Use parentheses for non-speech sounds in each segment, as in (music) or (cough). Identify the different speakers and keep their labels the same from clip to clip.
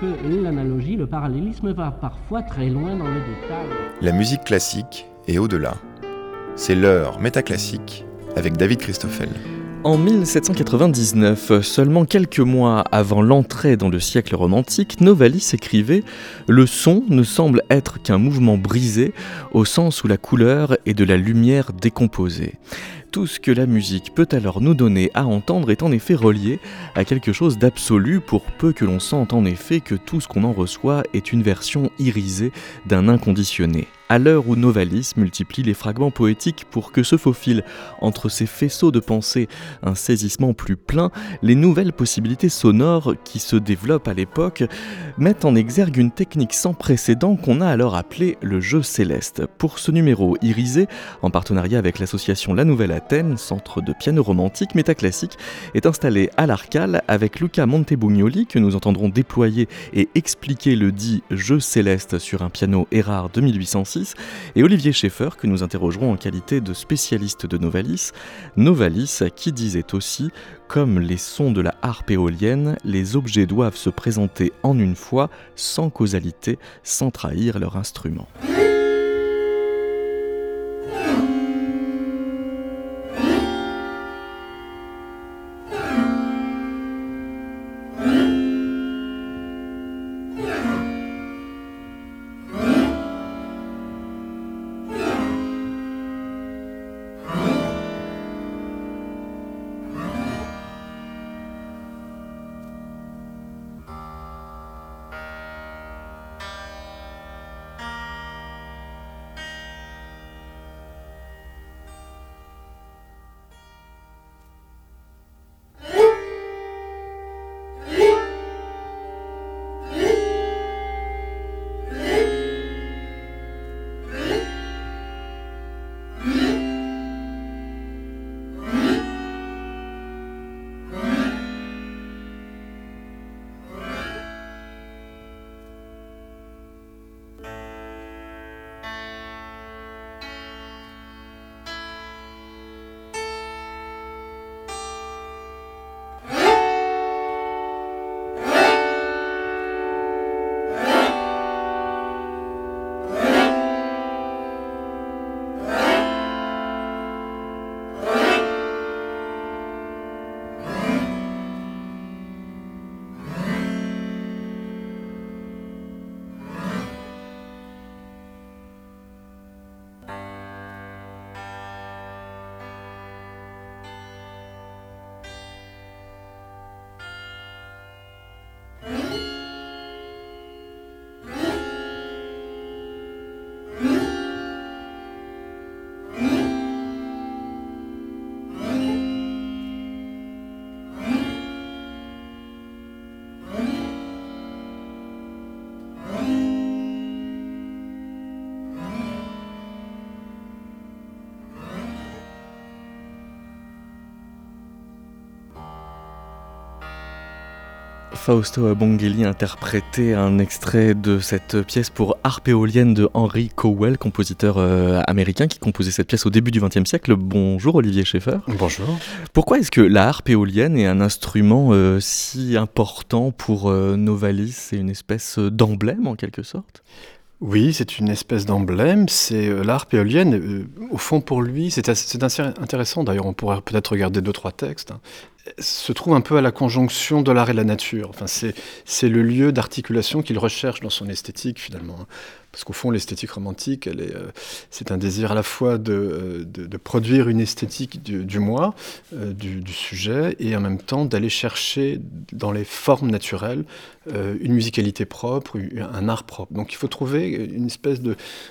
Speaker 1: que l'analogie, le parallélisme va parfois très loin dans le détail.
Speaker 2: La musique classique est au-delà. C'est l'heure métaclassique avec David Christoffel.
Speaker 3: En 1799, seulement quelques mois avant l'entrée dans le siècle romantique, Novalis écrivait Le son ne semble être qu'un mouvement brisé, au sens où la couleur est de la lumière décomposée. Tout ce que la musique peut alors nous donner à entendre est en effet relié à quelque chose d'absolu pour peu que l'on sente en effet que tout ce qu'on en reçoit est une version irisée d'un inconditionné à l'heure où Novalis multiplie les fragments poétiques pour que se faufile entre ces faisceaux de pensée un saisissement plus plein, les nouvelles possibilités sonores qui se développent à l'époque mettent en exergue une technique sans précédent qu'on a alors appelée le jeu céleste. Pour ce numéro irisé, en partenariat avec l'association La Nouvelle Athènes, centre de piano romantique métaclassique, est installé à l'Arcal avec Luca Montebugnoli que nous entendrons déployer et expliquer le dit jeu céleste sur un piano Erard 2806 et Olivier Schaeffer, que nous interrogerons en qualité de spécialiste de Novalis. Novalis qui disait aussi Comme les sons de la harpe éolienne, les objets doivent se présenter en une fois, sans causalité, sans trahir leur instrument. Fausto Bonghelli interprétait un extrait de cette pièce pour harpe éolienne de Henry Cowell, compositeur euh, américain qui composait cette pièce au début du XXe siècle. Bonjour Olivier Schaeffer.
Speaker 4: Bonjour.
Speaker 3: Pourquoi est-ce que la harpe éolienne est un instrument euh, si important pour euh, Novalis C'est une espèce d'emblème en quelque sorte?
Speaker 4: Oui, c'est une espèce d'emblème. C'est l'harpe éolienne. au fond, pour lui, c'est assez, intéressant. D'ailleurs, on pourrait peut-être regarder deux trois textes. Hein se trouve un peu à la conjonction de l'art et la nature. Enfin, c'est le lieu d'articulation qu'il recherche dans son esthétique finalement. Parce qu'au fond, l'esthétique romantique, euh, c'est un désir à la fois de, euh, de, produire une esthétique du, moi, euh, du, sujet, et en même temps d'aller chercher dans les formes naturelles une musicalité propre, un art propre. Donc il faut trouver une espèce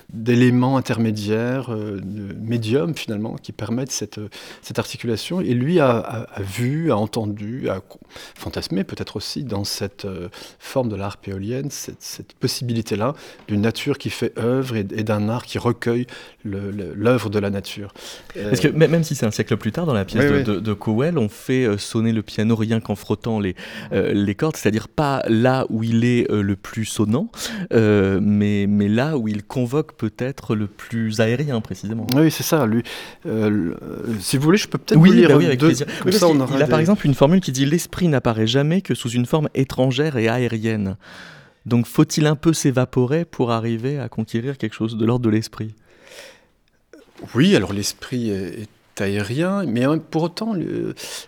Speaker 4: d'élément intermédiaire, de médium finalement, qui permettent cette, cette articulation. Et lui a, a, vu, a entendu, a fantasmé peut-être aussi dans cette forme de l'art péolienne, cette, cette possibilité-là d'une nature qui fait œuvre et, d'un art qui recueille l'œuvre de la nature.
Speaker 3: Parce que même si c'est un siècle plus tard, dans la pièce de, Cowell, on fait euh, sonner le piano rien qu'en frottant les, euh, les cordes, c'est-à-dire pas là où il est euh, le plus sonnant, mais, mais là où il convoque peut-être le plus aérien précisément.
Speaker 4: Oui, c'est ça. Lui, si vous voulez, je peux peut-être vous lire
Speaker 3: bah oui, avec deux,
Speaker 4: ça,
Speaker 3: on aura il, par exemple une formule qui dit l'esprit n'apparaît jamais que sous une forme étrangère et aérienne. Donc faut-il un peu s'évaporer pour arriver à conquérir quelque chose de l'ordre de l'esprit?
Speaker 4: Oui, alors l'esprit est aérien, mais pour autant,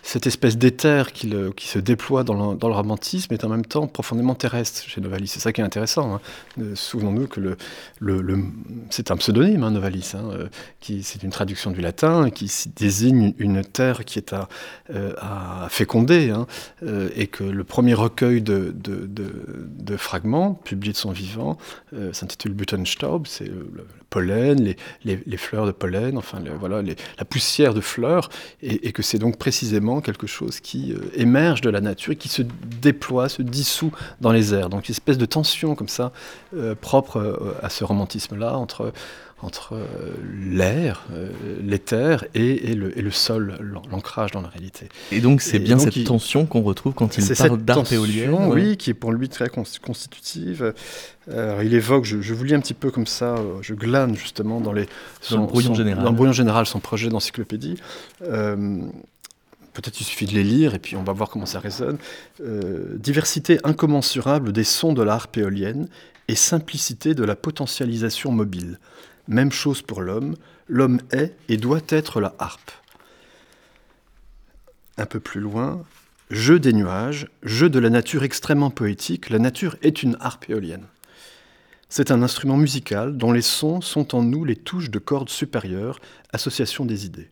Speaker 4: cette espèce d'éther qui, se déploie dans le, romantisme est en même temps profondément terrestre chez Novalis. C'est ça qui est intéressant. Hein. Euh, souvenons-nous que c'est un pseudonyme, hein, Novalis, hein, euh, qui, c'est une traduction du latin qui désigne une terre qui est à, euh, féconder, et que le premier recueil de, fragments, publié de son vivant, s'intitule Butenstaub, c'est pollen, les, fleurs de pollen, enfin voilà, la poussière de fleurs, et, que c'est donc précisément quelque chose qui euh, émerge de la nature et qui se déploie, se dissout dans les airs. Donc une espèce de tension comme ça, euh, propre euh, à ce romantisme-là, entre entre l'air, l'éther et, le, sol, l'ancrage dans la réalité.
Speaker 3: Et donc c'est bien cette tension qu'on retrouve quand il parle d'art éolien.
Speaker 4: Oui, qui est pour lui très constitutive. Euh, il évoque, je, vous lis un petit peu comme ça, euh, je glane justement dans, les,
Speaker 3: son, le brouillon général.
Speaker 4: Dans le brouillon général, son projet d'encyclopédie. Euh, peut-être il suffit de les lire et puis on va voir comment ça résonne. diversité incommensurable des sons de l'harpe éolienne et simplicité de la potentialisation mobile. Même chose pour l'homme. L'homme est et doit être la harpe. Un peu plus loin, jeu des nuages, jeu de la nature extrêmement poétique, la nature est une harpe éolienne. C'est un instrument musical dont les sons sont en nous les touches de cordes supérieures, association des idées.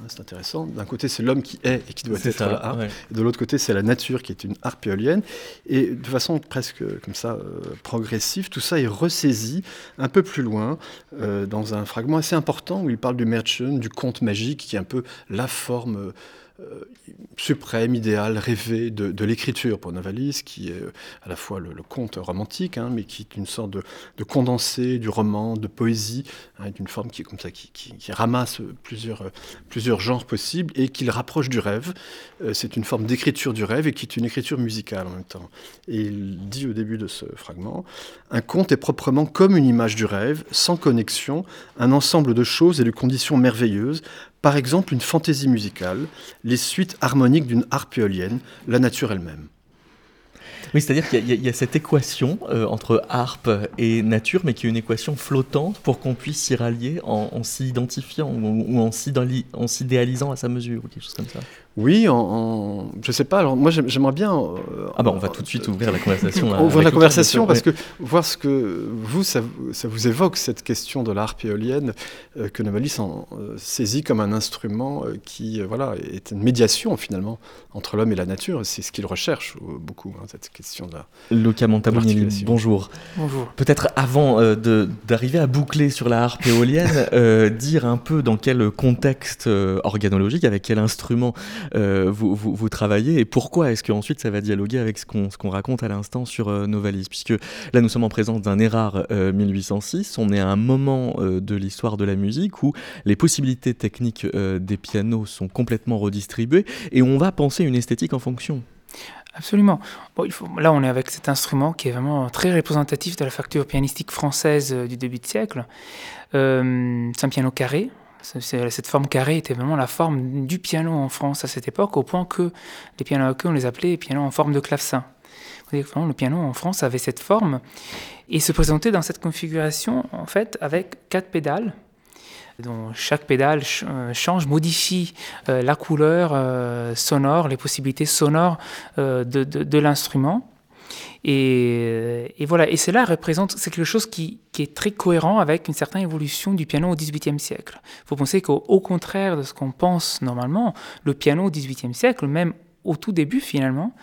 Speaker 4: Hein, c'est intéressant. D'un côté, c'est l'homme qui est et qui doit être la harpe. de l'autre côté, c'est la nature qui est une harpe éolienne. Et de façon presque comme ça euh, progressive, tout ça est ressaisi un peu plus loin euh, dans un fragment assez important où il parle du Merchant, du conte magique, qui est un peu la forme euh, suprême, idéal, rêvé de, l'écriture pour Novalis, qui est euh, à la fois le, conte romantique, hein, mais qui est une sorte de, condensé du roman, de poésie, hein, d'une forme qui comme ça, qui, ramasse plusieurs, plusieurs genres possibles et qui le rapproche du rêve. Euh, c'est une forme d'écriture du rêve et qui est une écriture musicale en même temps. Et il dit au début de ce fragment, un conte est proprement comme une image du rêve, sans connexion, un ensemble de choses et de conditions merveilleuses, par exemple, une fantaisie musicale, les suites harmoniques d'une harpe éolienne, la nature elle-même.
Speaker 3: Oui, c'est-à-dire qu'il y, a cette équation euh, entre harpe et nature, mais qui est une équation flottante pour qu'on puisse s'y rallier en, s'identifiant ou, en s'idéalisant à sa mesure, ou quelque chose comme ça.
Speaker 4: Oui, en, je sais pas. Alors moi, j'aimerais bien. Euh,
Speaker 3: ah bah, on va tout de suite ouvrir la conversation.
Speaker 4: Ouvrir la conversation parce que voir ce que vous, ça, vous évoque cette question de l'harpe éolienne euh, que Novalis en, euh, saisit comme un instrument qui, voilà, est une médiation finalement entre l'homme et la nature. C'est ce qu'il recherche beaucoup hein, cette question là.
Speaker 3: Luca Montabellini, bonjour.
Speaker 5: Bonjour.
Speaker 3: Peut-être avant d'arriver à boucler sur la harpe éolienne, (laughs) dire un peu dans quel contexte organologique, avec quel instrument euh, vous, travaillez et pourquoi est-ce qu'ensuite ça va dialoguer avec ce qu'on qu'on raconte à l'instant sur euh, Novalis? Puisque là, nous sommes en présence d'un Erard 1806, euh, on est à un moment de l'histoire de la musique où les possibilités techniques des pianos sont complètement redistribuées et on va penser une esthétique en fonction.
Speaker 5: Absolument. Là, on est avec cet instrument qui est vraiment très représentatif de la facture pianistique française du début de siècle. c'est un piano carré, cette forme carrée était vraiment la forme du piano en France à cette époque, au point que les pianos à queue, on les appelait pianos en forme de clavecin. Le piano en France avait cette forme et se présentait dans cette configuration en fait avec quatre pédales dont chaque pédale euh, change, modifie euh, la couleur euh, sonore, les possibilités sonores de l'instrument. Et, voilà, et cela représente, c'est quelque chose qui, est très cohérent avec une certaine évolution du piano au XVIIIe siècle. Il faut penser qu'au contraire de ce qu'on pense normalement, le piano au XVIIIe siècle, même au tout début finalement,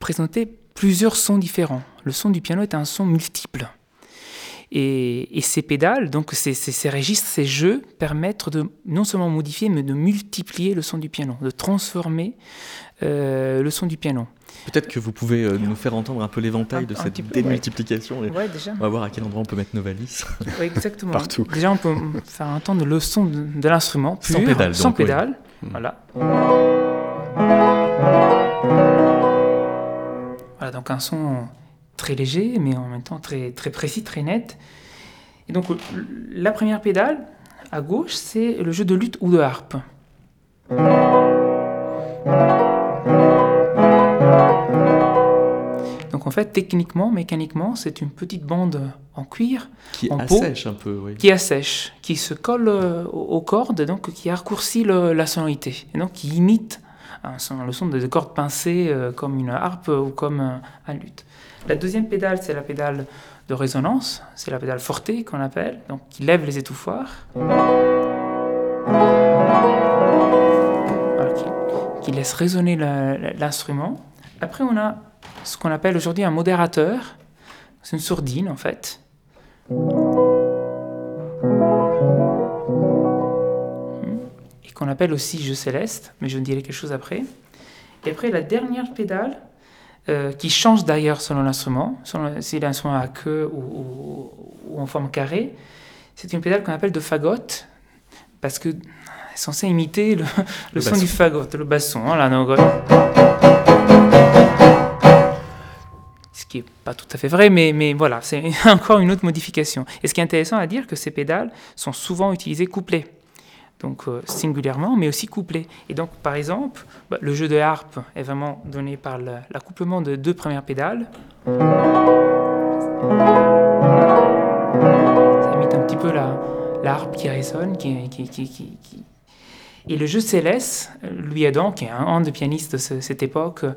Speaker 5: présentait plusieurs sons différents. Le son du piano est un son multiple. Et, ces pédales, donc ces, ces, registres, ces jeux permettent de non seulement modifier, mais de multiplier le son du piano, de transformer euh, le son du piano.
Speaker 3: Peut-être que vous pouvez euh, nous faire entendre un peu l'éventail de cette démultiplication.
Speaker 5: déjà.
Speaker 3: On va voir à quel endroit on peut mettre nos valises. (laughs)
Speaker 5: Oui, exactement.
Speaker 4: Partout.
Speaker 5: Déjà, on peut faire entendre le son de, l'instrument.
Speaker 3: Sans pédale.
Speaker 5: Sans pédale. Voilà. Voilà, donc un son très léger, mais en même temps très, très précis, très net. Et donc euh, la première pédale, à gauche, c'est le jeu de lutte ou de harpe. Donc en fait, techniquement, mécaniquement, c'est une petite bande en cuir,
Speaker 3: qui
Speaker 5: en
Speaker 3: assèche peau, un peu, oui.
Speaker 5: qui assèche, qui se colle euh, aux cordes, donc qui raccourcit la sonorité, et donc qui imite le son des cordes pincées euh, comme une harpe ou comme un, un luth. La deuxième pédale, c'est la pédale de résonance, c'est la pédale forte qu'on appelle, donc qui lève les étouffoirs. Qui, laisse résonner l'instrument. Après, on a ce qu'on appelle aujourd'hui un modérateur. C'est une sourdine, en fait. Et qu'on appelle aussi jeu céleste, mais je dirai quelque chose après. Et après, la dernière pédale, euh, qui change d'ailleurs selon l'instrument, selon si l'instrument a queue ou, ou- ou en forme carrée, c'est une pédale qu'on appelle de fagotte, parce que est censée imiter le, le son
Speaker 3: basson.
Speaker 5: du fagot, le basson. Voilà, donc, euh, ce qui n'est pas tout à fait vrai, mais, mais voilà, c'est (laughs) encore une autre modification. Et ce qui est intéressant à dire, que ces pédales sont souvent utilisées couplées. Donc euh, singulièrement, mais aussi couplées. Et donc, par exemple, bah, le jeu de harpe est vraiment donné par le- l'accouplement de deux premières pédales. Ça imite un petit peu la, harpe qui résonne, Et le jeu céleste, Louis Adam, qui est un, un des pianistes de ce- cette époque, euh,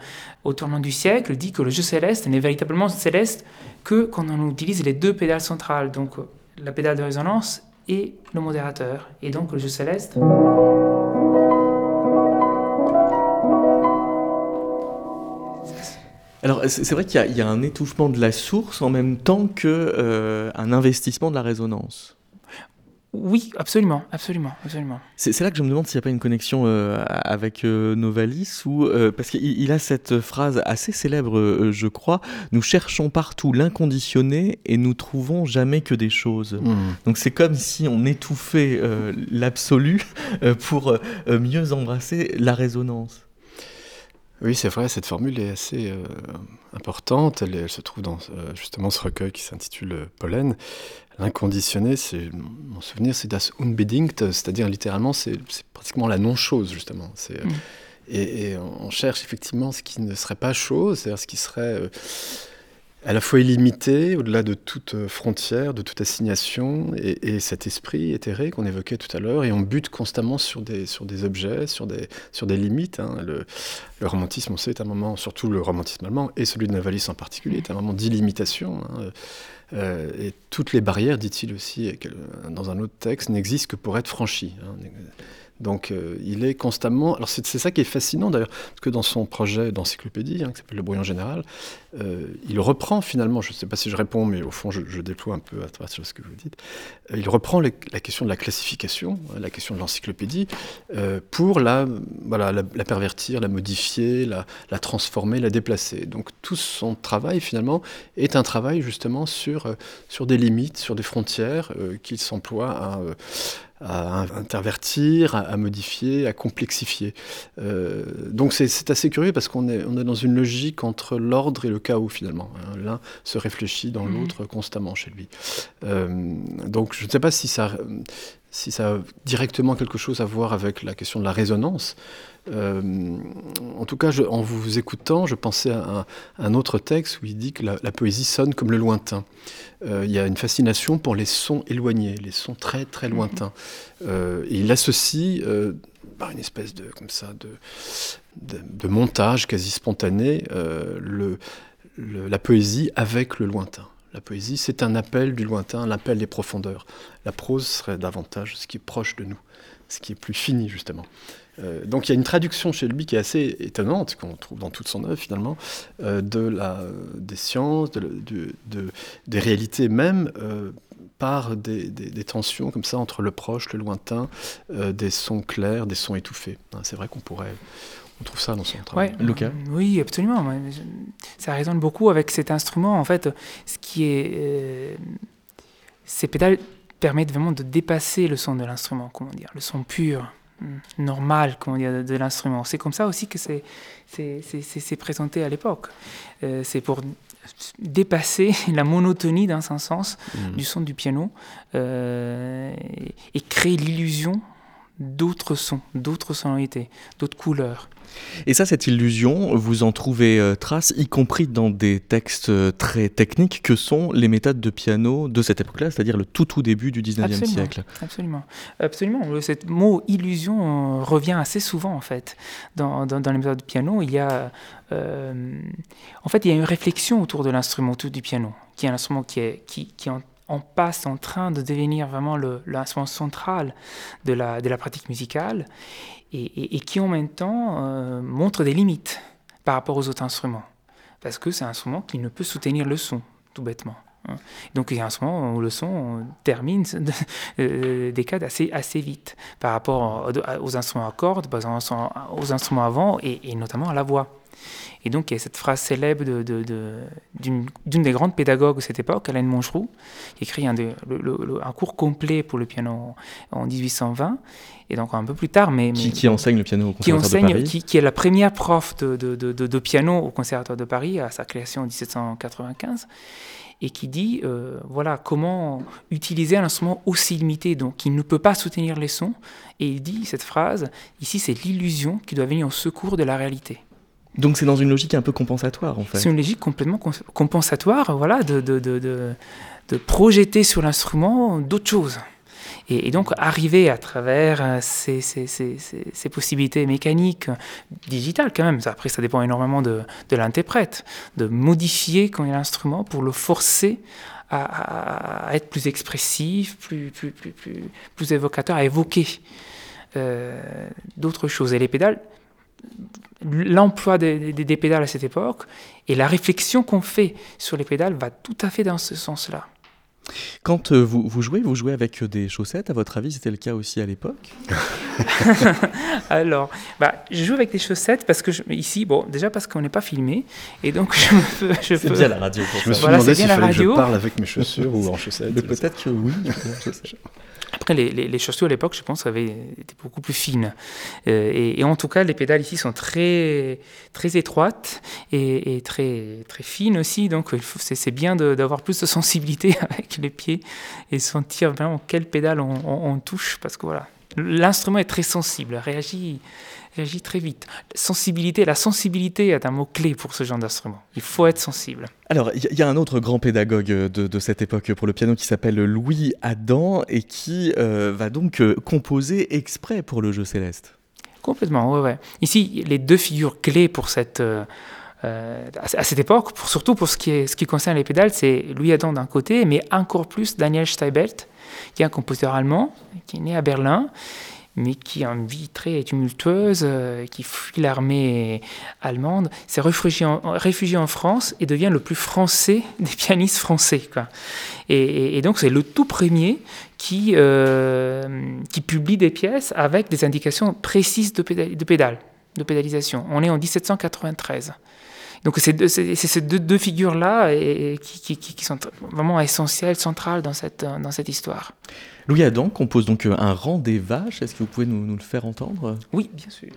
Speaker 5: au tournant du siècle, dit que le jeu céleste n'est véritablement céleste que quand on utilise les deux pédales centrales, donc euh, la pédale de résonance et le modérateur. Et donc le jeu céleste.
Speaker 3: Alors c'est vrai qu'il y, a- il y a un étouffement de la source en même temps que euh, un investissement de la résonance.
Speaker 5: Oui, absolument, absolument, absolument.
Speaker 3: C'est là que je me demande s'il n'y a pas une connexion euh, avec euh, Novalis, ou, euh, parce qu'il il a cette phrase assez célèbre, euh, je crois, Nous cherchons partout l'inconditionné et nous trouvons jamais que des choses.
Speaker 4: Hmm.
Speaker 3: Donc c'est comme si on étouffait euh, l'absolu euh, pour euh, mieux embrasser la résonance.
Speaker 4: Oui, c'est vrai, cette formule est assez euh, importante. Elle, se trouve dans euh, justement ce recueil qui s'intitule Pollen. L'inconditionné, c'est mon souvenir, c'est das Unbedingt, c'est-à-dire littéralement, c'est pratiquement la non-chose, justement. C'est,
Speaker 5: Mm.
Speaker 4: et, et on cherche effectivement ce qui ne serait pas chose, c'est-à-dire ce qui serait euh, à la fois illimité, au-delà de toute euh, frontière, de toute assignation, et, et cet esprit éthéré qu'on évoquait tout à l'heure, et on bute constamment sur des, sur des objets, sur des, sur des limites. hein. Le, le romantisme, on sait, est un moment, surtout le romantisme allemand, et celui de Novalis en particulier, est un moment d'illimitation. hein. Euh, et toutes les barrières, dit-il aussi dans un autre texte, n'existent que pour être franchies. hein. Donc euh, il est constamment... Alors c'est ça qui est fascinant d'ailleurs, parce que dans son projet d'encyclopédie, hein, qui s'appelle Le Brouillon Général, euh, il reprend finalement, je ne sais pas si je réponds, mais au fond je, déploie un peu à travers ce que vous dites, euh, il reprend la question de la classification, hein, la question de l'encyclopédie, pour la, voilà, la, pervertir, la modifier, la, la transformer, la déplacer. Donc tout son travail finalement est un travail justement sur, sur des limites, sur des frontières qu'il s'emploie à, à intervertir, à, à modifier, à complexifier. Euh, donc c'est assez curieux parce qu'on est, on est dans une logique entre l'ordre et le chaos finalement. hein. L'un se réfléchit dans
Speaker 5: Mhm.
Speaker 4: l'autre constamment chez lui. Euh, donc je ne sais pas si ça, si ça a directement quelque chose à voir avec la question de la résonance. Euh, en tout cas, je- en vous écoutant, je pensais à un, un autre texte où il dit que la, la poésie sonne comme le lointain. Euh, il y a une fascination pour les sons éloignés, les sons très très lointains. Euh, et il associe par une espèce de comme ça de, de, de montage quasi spontané le, le- la poésie avec le lointain. La poésie, c'est un appel du lointain, l'appel des profondeurs. La prose serait davantage ce qui est proche de nous, ce qui est plus fini justement. Euh, donc il y a une traduction chez lui qui est assez étonnante, qu'on trouve dans toute son œuvre finalement, euh, de la, des sciences, de, de- de- des réalités même, euh, par des, des- tensions comme ça entre le proche, le lointain, des sons clairs, des sons étouffés. Hein, C'est vrai qu'on pourrait... On trouve ça dans son travail.
Speaker 5: Ouais, Oui, absolument. Ça résonne beaucoup avec cet instrument. En fait, ce qui est. euh, ces pédales permettent vraiment de dépasser le son de l'instrument, comment dire, le son pur, hum, normal, comment dire, de, de l'instrument. C'est comme ça aussi que c'est présenté à l'époque. Euh, c'est pour dépasser (laughs) la monotonie, dans un sens,
Speaker 4: Mm.
Speaker 5: du son du piano euh, et créer l'illusion d'autres sons, d'autres sonorités, d'autres couleurs.
Speaker 3: Et ça, cette illusion, vous en trouvez euh, trace, y compris dans des textes euh, très techniques que sont les méthodes de piano de cette époque-là, c'est-à-dire le tout tout début du 19e siècle.
Speaker 5: Absolument, absolument. Ce mot illusion euh, revient assez souvent en fait dans, dans, les méthodes de piano. Il y a, en fait, il y a une réflexion autour de l'instrument, autour du piano, qui est un instrument qui est qui, qui en, en passe en train de devenir vraiment l'instrument central de la, de la pratique musicale et, qui en même temps euh, montre des limites par rapport aux autres instruments. Parce que c'est un instrument qui ne peut soutenir le son, tout bêtement. Hein. Donc il y a un instrument où le son termine (laughs) euh, des cas assez, assez vite par rapport aux instruments à cordes, aux instruments avant et, et notamment à la voix. Et donc, il y a cette phrase célèbre d'une de, de, des grandes pédagogues de cette époque, Alain Mongeroux, qui écrit un, un, cours complet pour le piano en 1820, et donc un peu plus tard. Mais,
Speaker 3: qui, enseigne le piano au Conservatoire de Paris
Speaker 5: qui, qui, est la première prof de, piano au Conservatoire de Paris à sa création en 1795 et qui dit euh, voilà comment utiliser un instrument aussi limité, donc qui ne peut pas soutenir les sons. Et il dit cette phrase ici, c'est l'illusion qui doit venir au secours de la réalité.
Speaker 3: Donc c'est dans une logique un peu compensatoire en fait.
Speaker 5: C'est une logique complètement compensatoire, voilà, de, de, de, de projeter sur l'instrument d'autres choses. Et, donc arriver à travers euh, ces, ces, ces, ces, possibilités mécaniques, digitales quand même, après ça dépend énormément de, l'interprète, de modifier quand il y a l'instrument pour le forcer à, être plus expressif, plus, plus, plus, plus, plus évocateur, à évoquer euh, d'autres choses. Et les pédales, l'emploi des, pédales à cette époque et la réflexion qu'on fait sur les pédales va tout à fait dans ce sens-là.
Speaker 3: Quand euh, vous, vous, jouez, vous jouez avec des chaussettes, à votre avis, c'était le cas aussi à l'époque? (laughs)
Speaker 5: Alors, bah, je joue avec des chaussettes parce que ici, bon, déjà parce qu'on n'est pas filmé, et donc je me
Speaker 3: peux. C'est bien la radio.
Speaker 4: Pour je me suis demandé s'il fallait que je parle avec mes chaussures ou en chaussettes.
Speaker 3: Peut-être que oui. (laughs) (laughs)
Speaker 5: Après, les, les, chaussures à l'époque, je pense, avaient été beaucoup plus fines. Euh, et, en tout cas, les pédales ici sont très, très étroites et, très, très fines aussi. Donc, c'est bien d'avoir plus de sensibilité (laughs) avec les pieds et sentir vraiment quelle pédale on, on touche. Parce que voilà, l'instrument est très sensible, réagit réagit très vite. Sensibilité, la sensibilité est un mot-clé pour ce genre d'instrument. Il faut être sensible.
Speaker 3: Alors, il y, a un autre grand pédagogue de, cette époque pour le piano qui s'appelle Louis Adam et qui euh, va donc euh, composer exprès pour le jeu céleste.
Speaker 5: Complètement, ouais, ouais. Ici, les deux figures clés pour cette... Euh, à cette époque, pour, surtout pour ce qui, est, ce qui concerne les pédales, c'est Louis Adam d'un côté, mais encore plus Daniel Steibelt, qui est un compositeur allemand, qui est né à Berlin mais qui a une vie très tumultueuse, euh, qui fuit l'armée allemande, s'est réfugié en, France et devient le plus français (laughs) des pianistes français. Et, donc c'est le tout premier qui, euh, qui publie des pièces avec des indications précises de, de pédale, de pédalisation. On est en 1793. Donc c'est ces deux, deux figures-là qui, qui, qui, sont vraiment essentielles, centrales dans cette, dans cette histoire.
Speaker 3: Louis Adam compose donc un rang des vaches. Est-ce que vous pouvez nous, nous le faire entendre?
Speaker 5: Oui, bien sûr.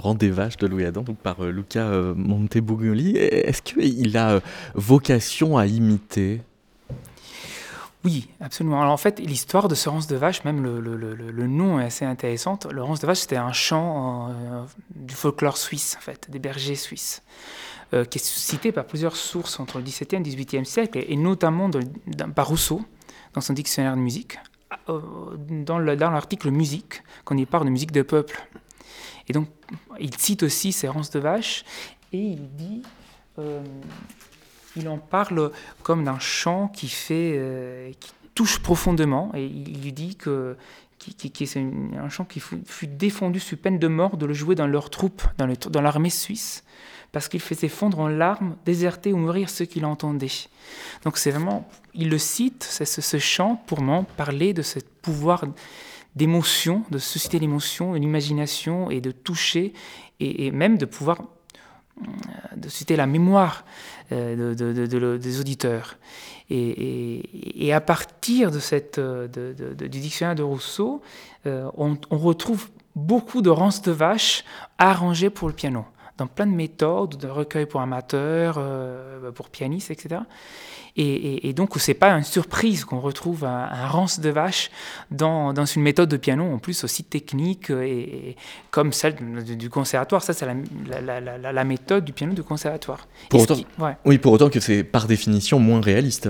Speaker 3: Rang des vaches de Louis Adam, donc par Luca Montebugnoli. Est-ce qu'il a vocation à imiter?
Speaker 5: Oui, absolument. Alors en fait, l'histoire de ce rance de vache, même le, nom est assez intéressant. Le rance de vache, c'était un chant du folklore suisse, en fait, des bergers suisses. Euh, qui est cité par plusieurs sources entre le XVIIe et le XVIIIe siècle, et, notamment par Rousseau, dans son dictionnaire de musique, euh, dans l'article musique, quand il parle de musique de peuple. Et donc, il cite aussi ces ronces de vache, et il dit, euh, il en parle comme d'un chant qui fait, qui touche profondément, et il lui dit que qui, c'est un chant qui fut, défendu sous peine de mort de le jouer dans leur troupe, dans l'armée suisse, parce qu'il faisait fondre en larmes, déserter ou mourir ceux qui l'entendaient. Donc c'est vraiment, il le cite, c'est ce, chant pour m'en parler de ce pouvoir d'émotion, de susciter l'émotion, l'imagination et de toucher et, même de pouvoir euh, de susciter la mémoire euh, de, des auditeurs. Et, à partir de cette, euh, du dictionnaire de Rousseau, on, retrouve beaucoup de rances de vaches arrangées pour le piano dans plein de méthodes, de recueils pour amateurs, pour pianistes, etc. Et, et, donc, c'est pas une surprise qu'on retrouve un, rance de vache dans, dans, une méthode de piano, en plus aussi technique, et, comme celle du, conservatoire. Ça, c'est la, la, la, méthode du piano du conservatoire.
Speaker 3: Pour autant, Oui, pour autant que c'est par définition moins réaliste.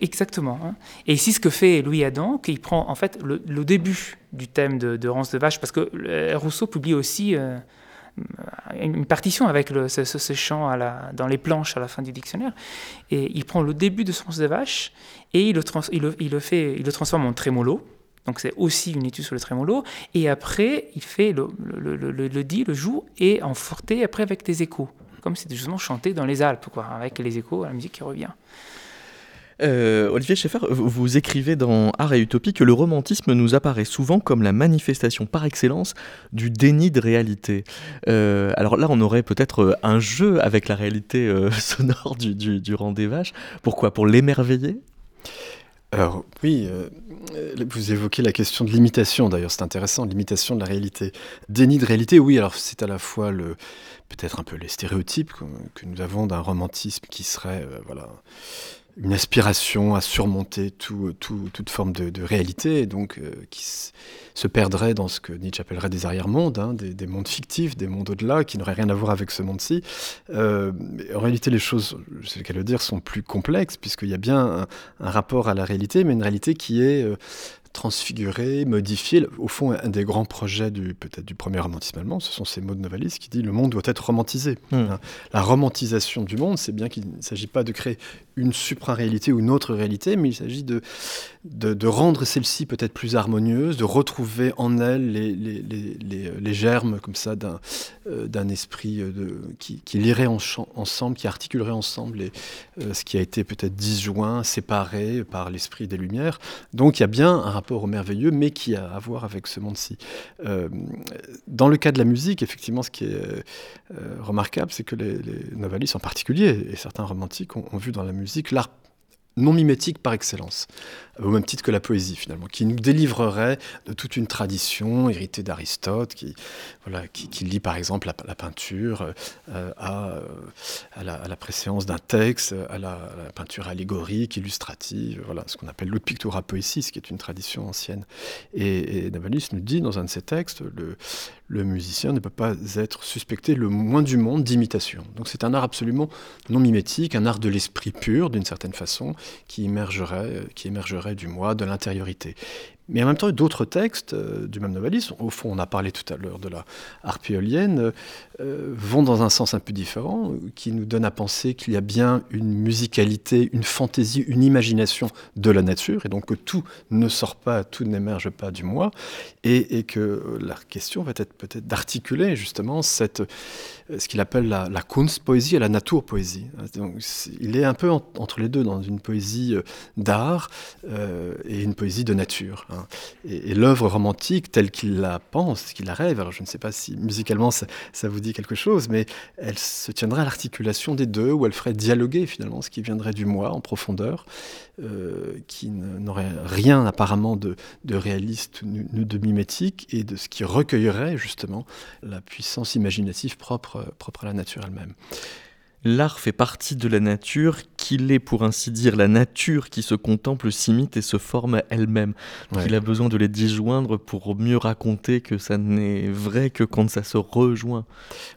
Speaker 5: exactement. Hein. Et ici, ce que fait Louis Adam, qu'il prend en fait le, début du thème de, de Rance de vache, parce que euh, Rousseau publie aussi. Euh, une partition avec ce, chant dans les planches à la fin du dictionnaire. Et il prend le début de Sens de vache et il le, fait, il le transforme en trémolo. Donc c'est aussi une étude sur le trémolo. Et après, il fait le, dit, le joue, et en forté, après avec des échos. Comme c'était justement chanté dans les Alpes, avec les échos, la musique qui revient.
Speaker 3: Euh, Olivier Schaeffer, vous écrivez dans Art et Utopie que le romantisme nous apparaît souvent comme la manifestation par excellence du déni de réalité. Euh, alors là, on aurait peut-être euh, un jeu avec la réalité (laughs) sonore du, du, rang des vaches. Pourquoi? Pour l'émerveiller?
Speaker 4: Alors oui, vous évoquez la question de l'imitation d'ailleurs, c'est intéressant, l'imitation de la réalité. Déni de réalité, oui, alors c'est à la fois peut-être un peu les stéréotypes que, que nous avons d'un romantisme qui serait voilà une aspiration à surmonter tout, toute forme de, réalité, et donc euh, qui se perdrait dans ce que Nietzsche appellerait des arrière-mondes, hein, des, mondes fictifs, des mondes au-delà, qui n'auraient rien à voir avec ce monde-ci. Euh, en réalité, les choses, je sais qu'à le dire, sont plus complexes, puisqu'il y a bien un, rapport à la réalité, mais une réalité qui est euh, transfigurer, modifier. Au fond, un des grands projets du peut-être du premier romantisme allemand, ce sont ces mots de Novalis qui dit le monde doit être romantisé. Hmm. Hein. La romantisation du monde, c'est bien qu'il ne s'agit pas de créer une supra-réalité ou une autre réalité, mais il s'agit de, de, rendre celle-ci peut-être plus harmonieuse, de retrouver en elle les, les, les, les germes comme ça d'un euh, esprit euh, de, qui, qui, lirait ensemble, qui articulerait ensemble euh, ce qui a été peut-être disjoint, séparé par l'esprit des Lumières. Donc il y a bien un rapport au merveilleux, mais qui a à voir avec ce monde-ci. dans le cas de la musique, effectivement, ce qui est remarquable, c'est que les, les en particulier, et certains romantiques, ont, ont vu dans la musique l'art non mimétique par excellence, au même titre que la poésie finalement, qui nous délivrerait de toute une tradition héritée d'Aristote, qui, voilà, qui, lie par exemple la, peinture euh, à, euh, à, la, préséance d'un texte, à la, peinture allégorique, illustrative, voilà, ce qu'on appelle l'autre pictura poésis, qui est une tradition ancienne. Et, et nous dit dans un de ses textes, le, le musicien ne peut pas être suspecté le moins du monde d'imitation. Donc c'est un art absolument non mimétique, un art de l'esprit pur d'une certaine façon, qui émergerait, qui émergerait du moi, de l'intériorité. Mais en même temps, d'autres textes euh, du même noveliste, au fond, on a parlé tout à l'heure de la harpe éolienne, euh, vont dans un sens un peu différent, qui nous donne à penser qu'il y a bien une musicalité, une fantaisie, une imagination de la nature, et donc que tout ne sort pas, tout n'émerge pas du moi, et, que la question va être peut-être d'articuler justement cette, ce qu'il appelle la, la Kunstpoésie et la Naturpoésie. Donc, il est un peu entre les deux, dans une poésie d'art et une poésie de nature. Hein. Et, l'œuvre romantique, telle qu'il la pense, qu'il la rêve, alors je ne sais pas si musicalement ça, vous dit quelque chose, mais elle se tiendrait à l'articulation des deux, où elle ferait dialoguer finalement ce qui viendrait du moi en profondeur, euh, qui n'aurait rien apparemment de, réaliste ni de mimétique, et de ce qui recueillerait justement la puissance imaginative propre, propre à la nature elle-même.
Speaker 3: L'art fait partie de la nature, qu'il est pour ainsi dire la nature qui se contemple, s'imite et se forme elle-même. Il a besoin de les disjoindre pour mieux raconter que ça n'est vrai que quand ça se rejoint.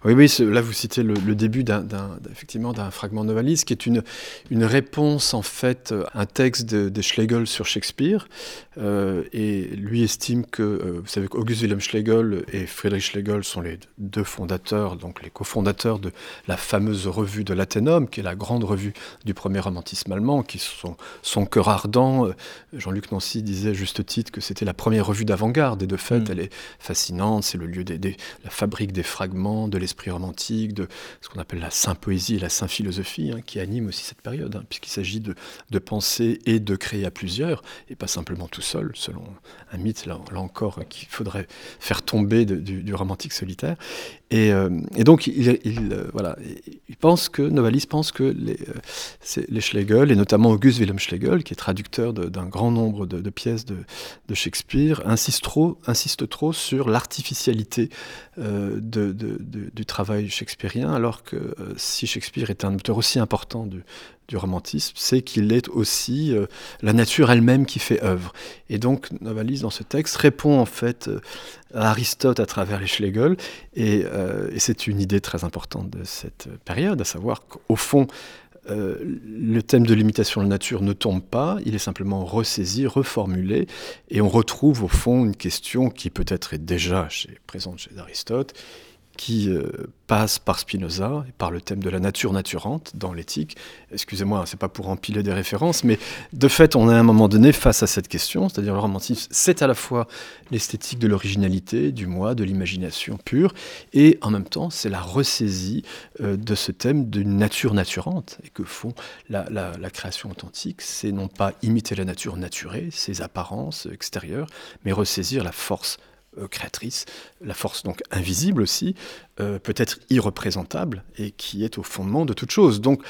Speaker 4: Oui, oui, là vous citez le, début d'un, effectivement d'un fragment noveliste qui est une, une réponse en fait à un texte de, Schlegel sur Shakespeare. Euh, et lui estime que, euh, vous savez qu'August Wilhelm Schlegel et Friedrich Schlegel sont les deux fondateurs, donc les cofondateurs de la fameuse revue de l'Athénum, qui est la grande revue du premier romantisme allemand, qui sont son cœur ardent. Euh, Jean-Luc Nancy disait juste titre que c'était la première revue d'avant-garde, et de fait, mm. elle est fascinante. C'est le lieu des, la fabrique des fragments, de l'esprit romantique, de ce qu'on appelle la saint-poésie et la saint-philosophie, hein, qui anime aussi cette période, hein, puisqu'il s'agit de, de, penser et de créer à plusieurs, et pas simplement tout seul, selon un mythe, là, là encore, qu'il faudrait faire tomber du, du, romantique solitaire. Et, euh, et donc, il, il euh, voilà, il pense que, Novalis pense que les, euh, les, Schlegel, et notamment August Wilhelm Schlegel, qui est traducteur d'un grand nombre de, pièces de, Shakespeare, insiste trop, insiste trop sur l'artificialité euh, du travail shakespearien, alors que euh, si Shakespeare est un auteur aussi important du, du romantisme, c'est qu'il est aussi euh, la nature elle-même qui fait œuvre. Et donc Novalis, dans ce texte, répond en fait euh, à Aristote à travers les Schlegel, euh, et, c'est une idée très importante de cette période, à savoir qu'au fond, le thème de l'imitation de la nature ne tombe pas, il est simplement ressaisi, reformulé, et on retrouve au fond une question qui peut-être est déjà présente chez Aristote, qui euh, passe par Spinoza, et par le thème de la nature naturante dans l'éthique. Excusez-moi, c'est pas pour empiler des références, mais de fait, on est à un moment donné face à cette question, c'est-à-dire le romantisme, c'est à la fois l'esthétique de l'originalité, du moi, de l'imagination pure, et en même temps, c'est la ressaisie euh, de ce thème d'une nature naturante, et que font la, la création authentique, c'est non pas imiter la nature naturée, ses apparences extérieures, mais ressaisir la force euh, créatrice, la force donc invisible aussi, euh, peut-être irreprésentable, et qui est au fondement de toute chose. Donc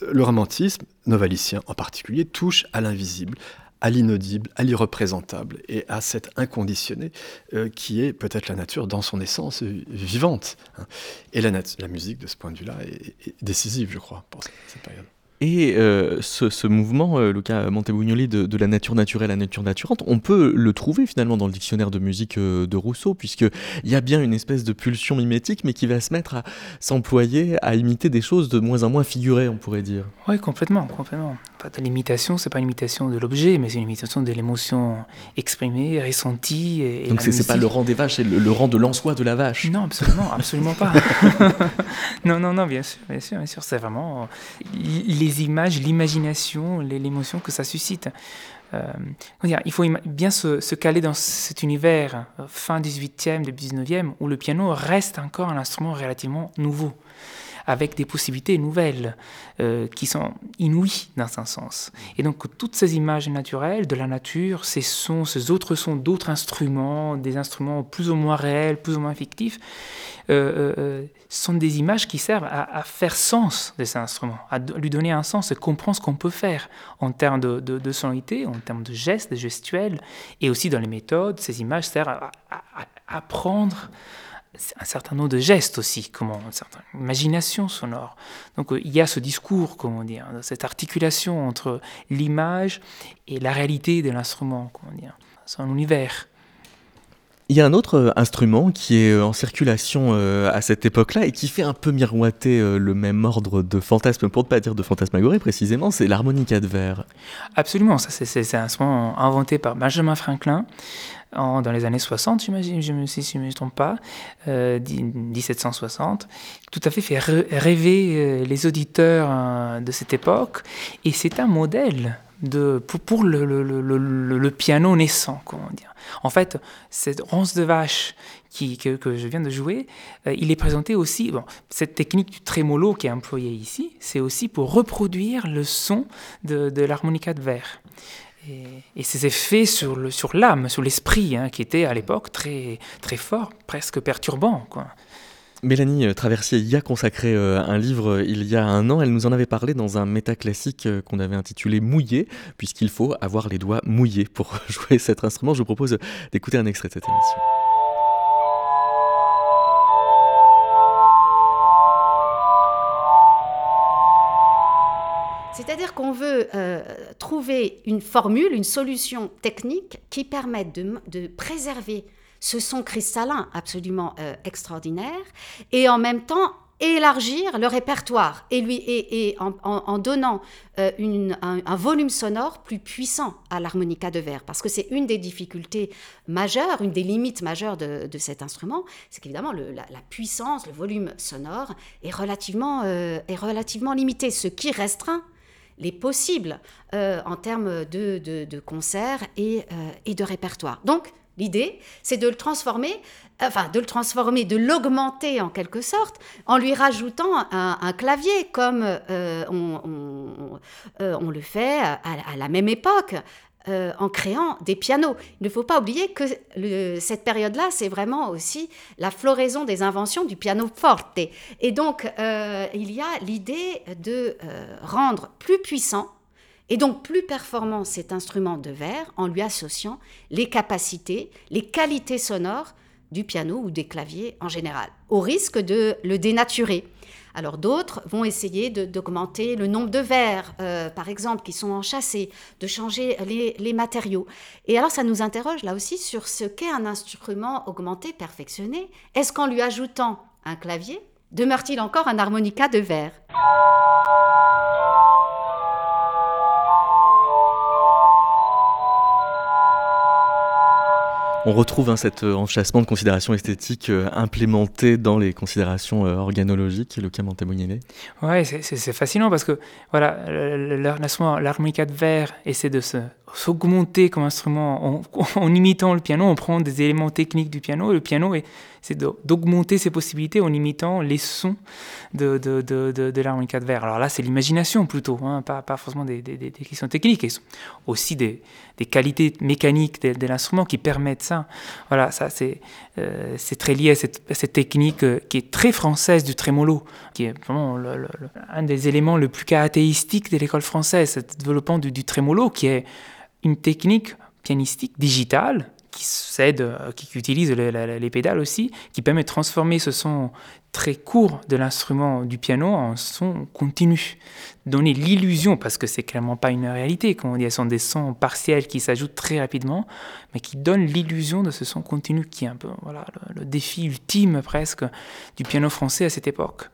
Speaker 4: le romantisme, novalicien en particulier, touche à l'invisible, à l'inaudible, à l'irreprésentable et à cet inconditionné euh, qui est peut-être la nature dans son essence vivante. Hein. Et la, musique, de ce point de vue-là, est décisive, je crois, pour cette période.
Speaker 3: Et euh, ce, mouvement, euh, Luca Montebugnoli, de, la nature naturelle à la nature naturante, on peut le trouver finalement dans le dictionnaire de musique euh, de Rousseau, puisqu'il y a bien une espèce de pulsion mimétique, mais qui va se mettre à s'employer à imiter des choses de moins en moins figurées, on pourrait dire.
Speaker 5: Oui, complètement, complètement. l'imitation, c'est pas une imitation de l'objet, mais c'est une imitation de l'émotion exprimée, ressentie. Et,
Speaker 3: Donc c'est pas le rang des vaches, c'est le, rang de l'en-soi de la vache.
Speaker 5: Non, absolument, absolument pas. (laughs) (laughs) non, non, non, bien sûr, bien sûr, bien sûr, c'est vraiment les images, l'imagination, l'émotion que ça suscite. Euh, il faut bien se, caler dans cet univers euh, fin 18e, début 19e, où le piano reste encore un instrument relativement nouveau avec des possibilités nouvelles euh, qui sont inouïes dans un sens. Et donc toutes ces images naturelles de la nature, ces sons, ces autres sons d'autres instruments, des instruments plus ou moins réels, plus ou moins fictifs, euh, euh, sont des images qui servent à, faire sens de ces instruments, à lui donner un sens et comprendre ce qu'on peut faire en termes de, de, sonorité, en termes de gestes, de gestuels, et aussi dans les méthodes. Ces images servent à, à apprendre un certain nombre de gestes aussi, comment, une certaine imagination sonore. Donc euh, il y a ce discours, comment dire, cette articulation entre l'image et la réalité de l'instrument, comment dire, son univers.
Speaker 3: Il y a un autre euh, instrument qui est euh, en circulation à cette époque-là et qui fait un peu miroiter le même ordre de fantasme, pour ne pas dire de fantasmagorie précisément, c'est l'harmonica de verre.
Speaker 5: Absolument, ça c'est un instrument inventé par Benjamin Franklin dans les années 60, j'imagine, si je ne me trompe pas, 1760, euh, tout à fait fait rêver euh, les auditeurs euh, de cette époque. Et c'est un modèle pour, le, piano naissant, comment dire. En fait, cette ronce de vache que, je viens de jouer, il est présenté aussi, bon, cette technique du trémolo qui est employée ici, c'est aussi pour reproduire le son de l'harmonica de verre. Et, ses effets sur, l'âme, sur l'esprit, hein, qui était à l'époque très, très fort, presque perturbant. Quoi.
Speaker 3: Mélanie euh, Traversier y a consacré euh, un livre euh, il y a un an. Elle nous en avait parlé dans un métaclassique qu'on avait intitulé Mouillé, puisqu'il faut avoir les doigts mouillés pour (laughs) jouer cet instrument. Je vous propose d'écouter un extrait de cette émission.
Speaker 6: C'est-à-dire qu'on veut trouver une formule, une solution technique qui permette de, préserver ce son cristallin absolument euh, extraordinaire, et en même temps élargir le répertoire et lui en, donnant euh, un, volume sonore plus puissant à l'harmonica de verre. Parce que c'est une des difficultés majeures une des limites majeures de, cet instrument c'est qu'évidemment la, puissance le volume sonore est relativement euh, est relativement limité ce qui restreint les possibles en termes de, de, concerts et, et de répertoire donc L'idée, c'est de le transformer, enfin de le transformer, de l'augmenter en quelque sorte, en lui rajoutant un, clavier comme euh, euh, on, le fait à, la même époque. Euh, en créant des pianos. Il ne faut pas oublier que cette période-là, c'est vraiment aussi la floraison des inventions du piano forte. Et donc, il y a l'idée de rendre plus puissant et donc plus performant cet instrument de verre en lui associant les capacités, les qualités sonores du piano ou des claviers en général, au risque de le dénaturer. Alors d'autres vont essayer d'augmenter le nombre de verres, euh, par exemple, qui sont enchâssés, de changer les, les, matériaux. Et alors ça nous interroge là aussi sur ce qu'est un instrument augmenté, perfectionné. Est-ce qu'en lui ajoutant un clavier, demeure-t-il encore un harmonica de verre
Speaker 3: On retrouve hein, cet euh, enchâssement de considérations esthétiques euh, implémenté dans les considérations euh, organologiques, le cas.
Speaker 5: Ouais, c'est fascinant parce que voilà, l'harmonica de verre essaie de s'augmenter comme instrument (laughs) en, imitant le piano. On prend des éléments techniques du piano et le piano c'est d'augmenter ses possibilités en imitant les sons de, de, de, de, l'harmonica de verre. Alors là, c'est l'imagination plutôt, hein, pas, pas forcément des, des, des, questions techniques, et aussi des, des qualités mécaniques de, l'instrument qui permettent ça. Voilà, ça c'est euh, très lié à cette, cette technique euh, qui est très française du trémolo, qui est vraiment un des éléments le plus caractéristiques de l'école française, ce développement du, du trémolo, qui est une technique pianistique digitale qui euh, qui utilise les, pédales aussi, qui permet de transformer ce son très court de l'instrument du piano en son continu. Donner l'illusion, parce que c'est clairement pas une réalité, comme on dit, ce sont des sons partiels qui s'ajoutent très rapidement, mais qui donnent l'illusion de ce son continu qui est un peu voilà, le défi ultime presque du piano français à cette époque.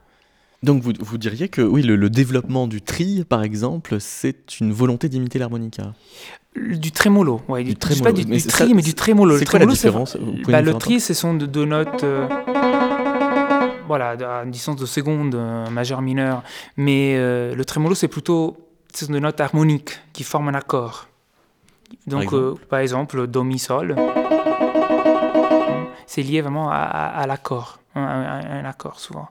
Speaker 3: Donc vous, vous, diriez que oui, le, développement du tri, par exemple, c'est une volonté d'imiter l'harmonica
Speaker 5: Du trémolo, oui. Du, trémolo. Pas du, du tri, mais du trémolo.
Speaker 3: C'est quoi la différence
Speaker 5: bah, Le tri, ce sont deux notes... Euh, voilà, à une distance de seconde, euh, majeur, mineur. Mais euh, le trémolo, c'est plutôt ce sont des notes harmoniques qui forment un accord. Donc, par exemple, do, mi, sol. C'est lié vraiment à l'accord un, accord souvent.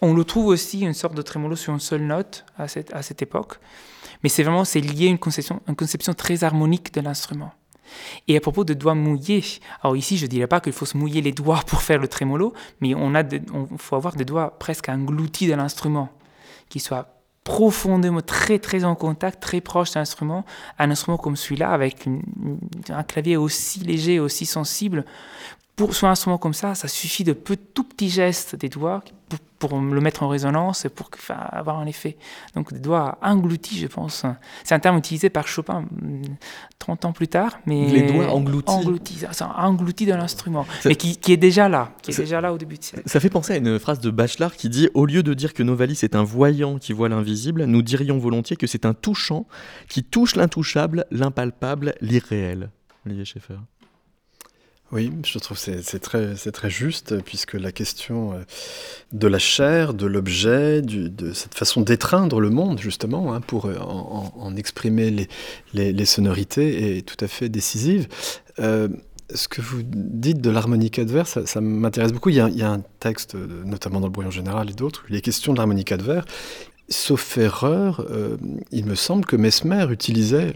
Speaker 5: On le trouve aussi une sorte de trémolo sur une seule note à cette, à cette époque, mais c'est vraiment c'est lié à une conception, une conception très harmonique de l'instrument. Et à propos de doigts mouillés, alors ici je ne dirais pas qu'il faut se mouiller les doigts pour faire le trémolo, mais on a on faut avoir des doigts presque engloutis de l'instrument, qui soient profondément très très en contact, très proche de l'instrument, un instrument comme celui-là avec un clavier aussi léger, aussi sensible, pour sur un instrument comme ça, ça suffit de peu, tout petits gestes des doigts pour, le mettre en résonance et pour avoir un effet. Donc des doigts engloutis, je pense. C'est un terme utilisé par Chopin 30 mm, ans plus tard. Mais
Speaker 3: Les doigts engloutis.
Speaker 5: Engloutis, engloutis dans l'instrument. Mais qui, est déjà là, qui est déjà là au début de siècle.
Speaker 3: Ça fait penser à une phrase de Bachelard qui dit Au lieu de dire que Novalis est un voyant qui voit l'invisible, nous dirions volontiers que c'est un touchant qui touche l'intouchable, l'impalpable, l'irréel. Olivier Schaeffer.
Speaker 4: Oui, je trouve que c'est très, très juste, puisque la question euh, de la chair, de l'objet, de cette façon d'étreindre le monde, justement, hein, pour euh, en, exprimer les, les, sonorités, est tout à fait décisive. Euh, ce que vous dites de l'harmonica de verre, ça, m'intéresse beaucoup. Il y, a, un texte, notamment dans le brouillon général et d'autres, il est question de l'harmonica de verre. Sauf erreur, euh, il me semble que Mesmer utilisait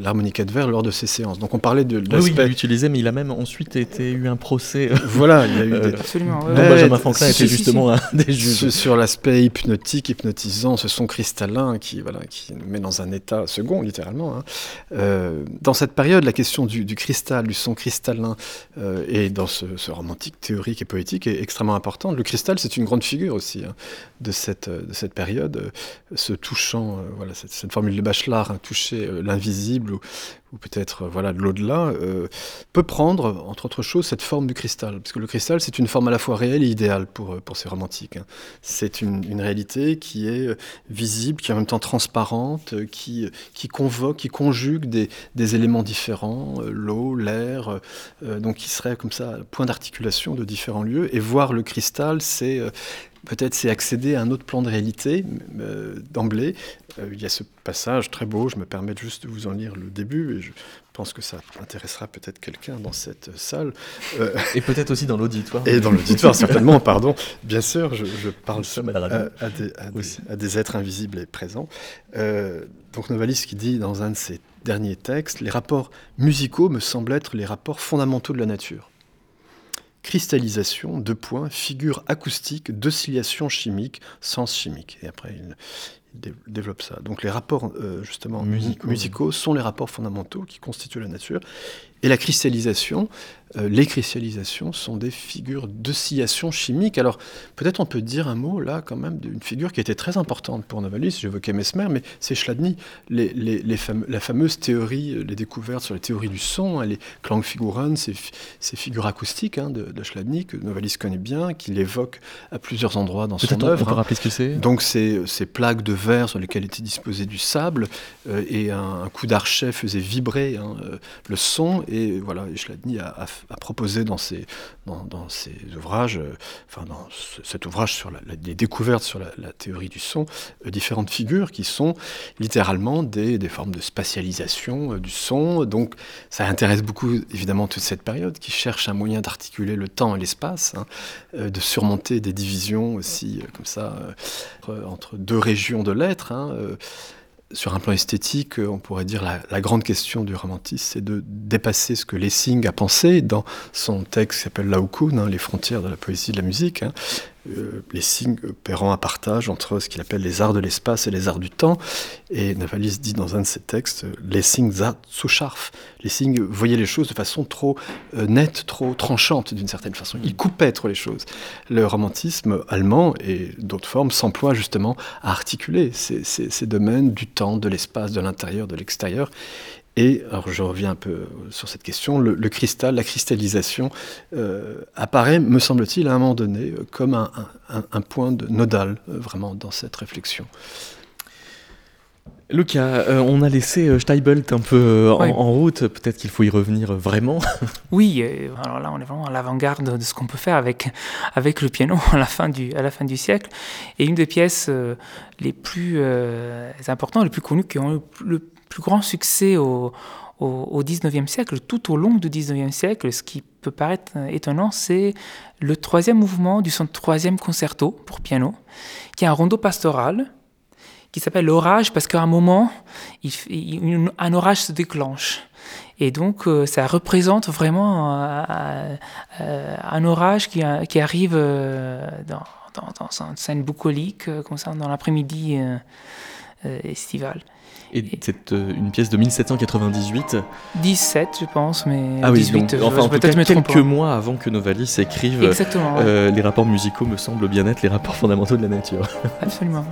Speaker 4: l'harmonica de verre lors de ses séances. Donc on parlait de,
Speaker 3: Oui, il l'utilisait, mais il a même ensuite été eu un procès.
Speaker 4: Voilà, il y a eu
Speaker 5: des... Euh, Absolument.
Speaker 3: Benjamin Franklin était justement un des juges.
Speaker 4: Sur l'aspect hypnotique, hypnotisant, ce son cristallin qui, voilà, qui nous met dans un état second, littéralement. Hein. Euh, dans cette période, la question du, cristal, du son cristallin, et dans ce, romantique théorique et poétique est extrêmement importante. Le cristal, c'est une grande figure aussi hein, de, cette, de cette période ce touchant, euh, voilà, cette, formule de Bachelard, hein, toucher euh, l'invisible ou, peut-être euh, voilà de l'au-delà, peut prendre, entre autres choses, cette forme du cristal. Parce que le cristal, c'est une forme à la fois réelle et idéale pour, pour ces romantiques. Hein. C'est une, réalité qui est visible, qui est en même temps transparente, qui, qui convoque, qui conjugue des, des éléments différents, l'eau, l'air, donc qui serait comme ça, point d'articulation de différents lieux. Et voir le cristal, c'est peut-être c'est accéder à un autre plan de réalité euh, d'emblée. Euh, il y a ce passage très beau, je me permets juste de vous en lire le début, et je pense que ça intéressera peut-être quelqu'un dans cette salle.
Speaker 3: Euh, et peut-être aussi dans l'auditoire.
Speaker 4: Et dans l'auditoire, (laughs) certainement, pardon. Bien sûr, je, parle à, à, des, êtres invisibles et présents. donc Novalis qui dit dans un de ses derniers textes, les rapports musicaux me semblent être les rapports fondamentaux de la nature cristallisation, deux points, figure acoustique, d'oscillation chimique, sens chimique. Et après, il, développe ça. Donc les rapports euh, justement musicaux sont les rapports fondamentaux qui constituent la nature. Et la cristallisation, euh, les cristallisations sont des figures d'oscillation chimique. Alors peut-être on peut dire un mot là quand même d'une figure qui était très importante pour Novalis, j'évoquais Mesmer, mais c'est Chladni, les, les, la fameuse théorie, euh, les découvertes sur les théories du son, hein, les Klangfiguren, ces, ces figures acoustiques hein, de, de, Chladni que Novalis connaît bien, qu'il évoque à plusieurs endroits dans son œuvre.
Speaker 3: On peut hein. rappeler ce que c'est
Speaker 4: Donc ces plaques de verre sur lesquelles était disposé du sable euh, et un, coup d'archet faisait vibrer le son et voilà, Chladni a, a, proposé dans ses, dans, ses ouvrages, euh, enfin dans cet ouvrage sur les découvertes sur la, théorie du son, euh, différentes figures qui sont littéralement des, des formes de spatialisation euh, du son. Donc ça intéresse beaucoup évidemment toute cette période qui cherche un moyen d'articuler le temps et l'espace, hein, de surmonter des divisions aussi comme ça entre deux régions de l'être. Hein, sur un plan esthétique, on pourrait dire la, la grande question du romantisme, c'est de dépasser ce que Lessing a pensé dans son texte qui s'appelle Laocoon, hein, Les frontières de la poésie et de la musique. Hein, les signes opérant un partage entre ce qu'il appelle les arts de l'espace et les arts du temps. Et Navalis dit dans un de ses textes, les signes zu scharf. Les signes voyaient les choses de façon trop euh, nette, trop tranchante d'une certaine façon. Il coupait trop les choses. Le romantisme allemand et d'autres formes s'emploient justement à articuler ces domaines du temps, de l'espace, de l'intérieur, de l'extérieur. Et alors je reviens un peu sur cette question, le, cristal, la cristallisation euh, apparaît, me semble-t-il, à un moment donné, euh, comme un, point de nodal, euh, vraiment, dans cette réflexion.
Speaker 3: Lucas, on a laissé Steibelt un peu en, route, peut-être qu'il faut y revenir vraiment. (laughs)
Speaker 5: Oui, alors là on est vraiment à l'avant-garde de ce qu'on peut faire avec, avec le piano (laughs) à la, fin du, à la fin du siècle. Et une des pièces les plus importantes, les plus connues, qui ont eu le plus grand succès au, au, 19e siècle, tout au long du 19e siècle, ce qui peut paraître étonnant, c'est le troisième mouvement du son troisième concerto pour piano, qui est un rondo pastoral, qui s'appelle l'orage, parce qu'à un moment, un orage se déclenche. Et donc, euh, ça représente vraiment euh, euh, un orage qui, arrive dans, une scène bucolique, comme ça, dans l'après-midi estival.
Speaker 3: Et c'est euh, une pièce de 1798.
Speaker 5: 17, je pense, mais
Speaker 3: ah oui,
Speaker 5: 18.
Speaker 3: enfin, en cas, quelques mois avant que Novalis écrive
Speaker 5: Exactement,
Speaker 3: euh, les rapports musicaux me semblent bien être les rapports fondamentaux de la nature.
Speaker 5: Absolument.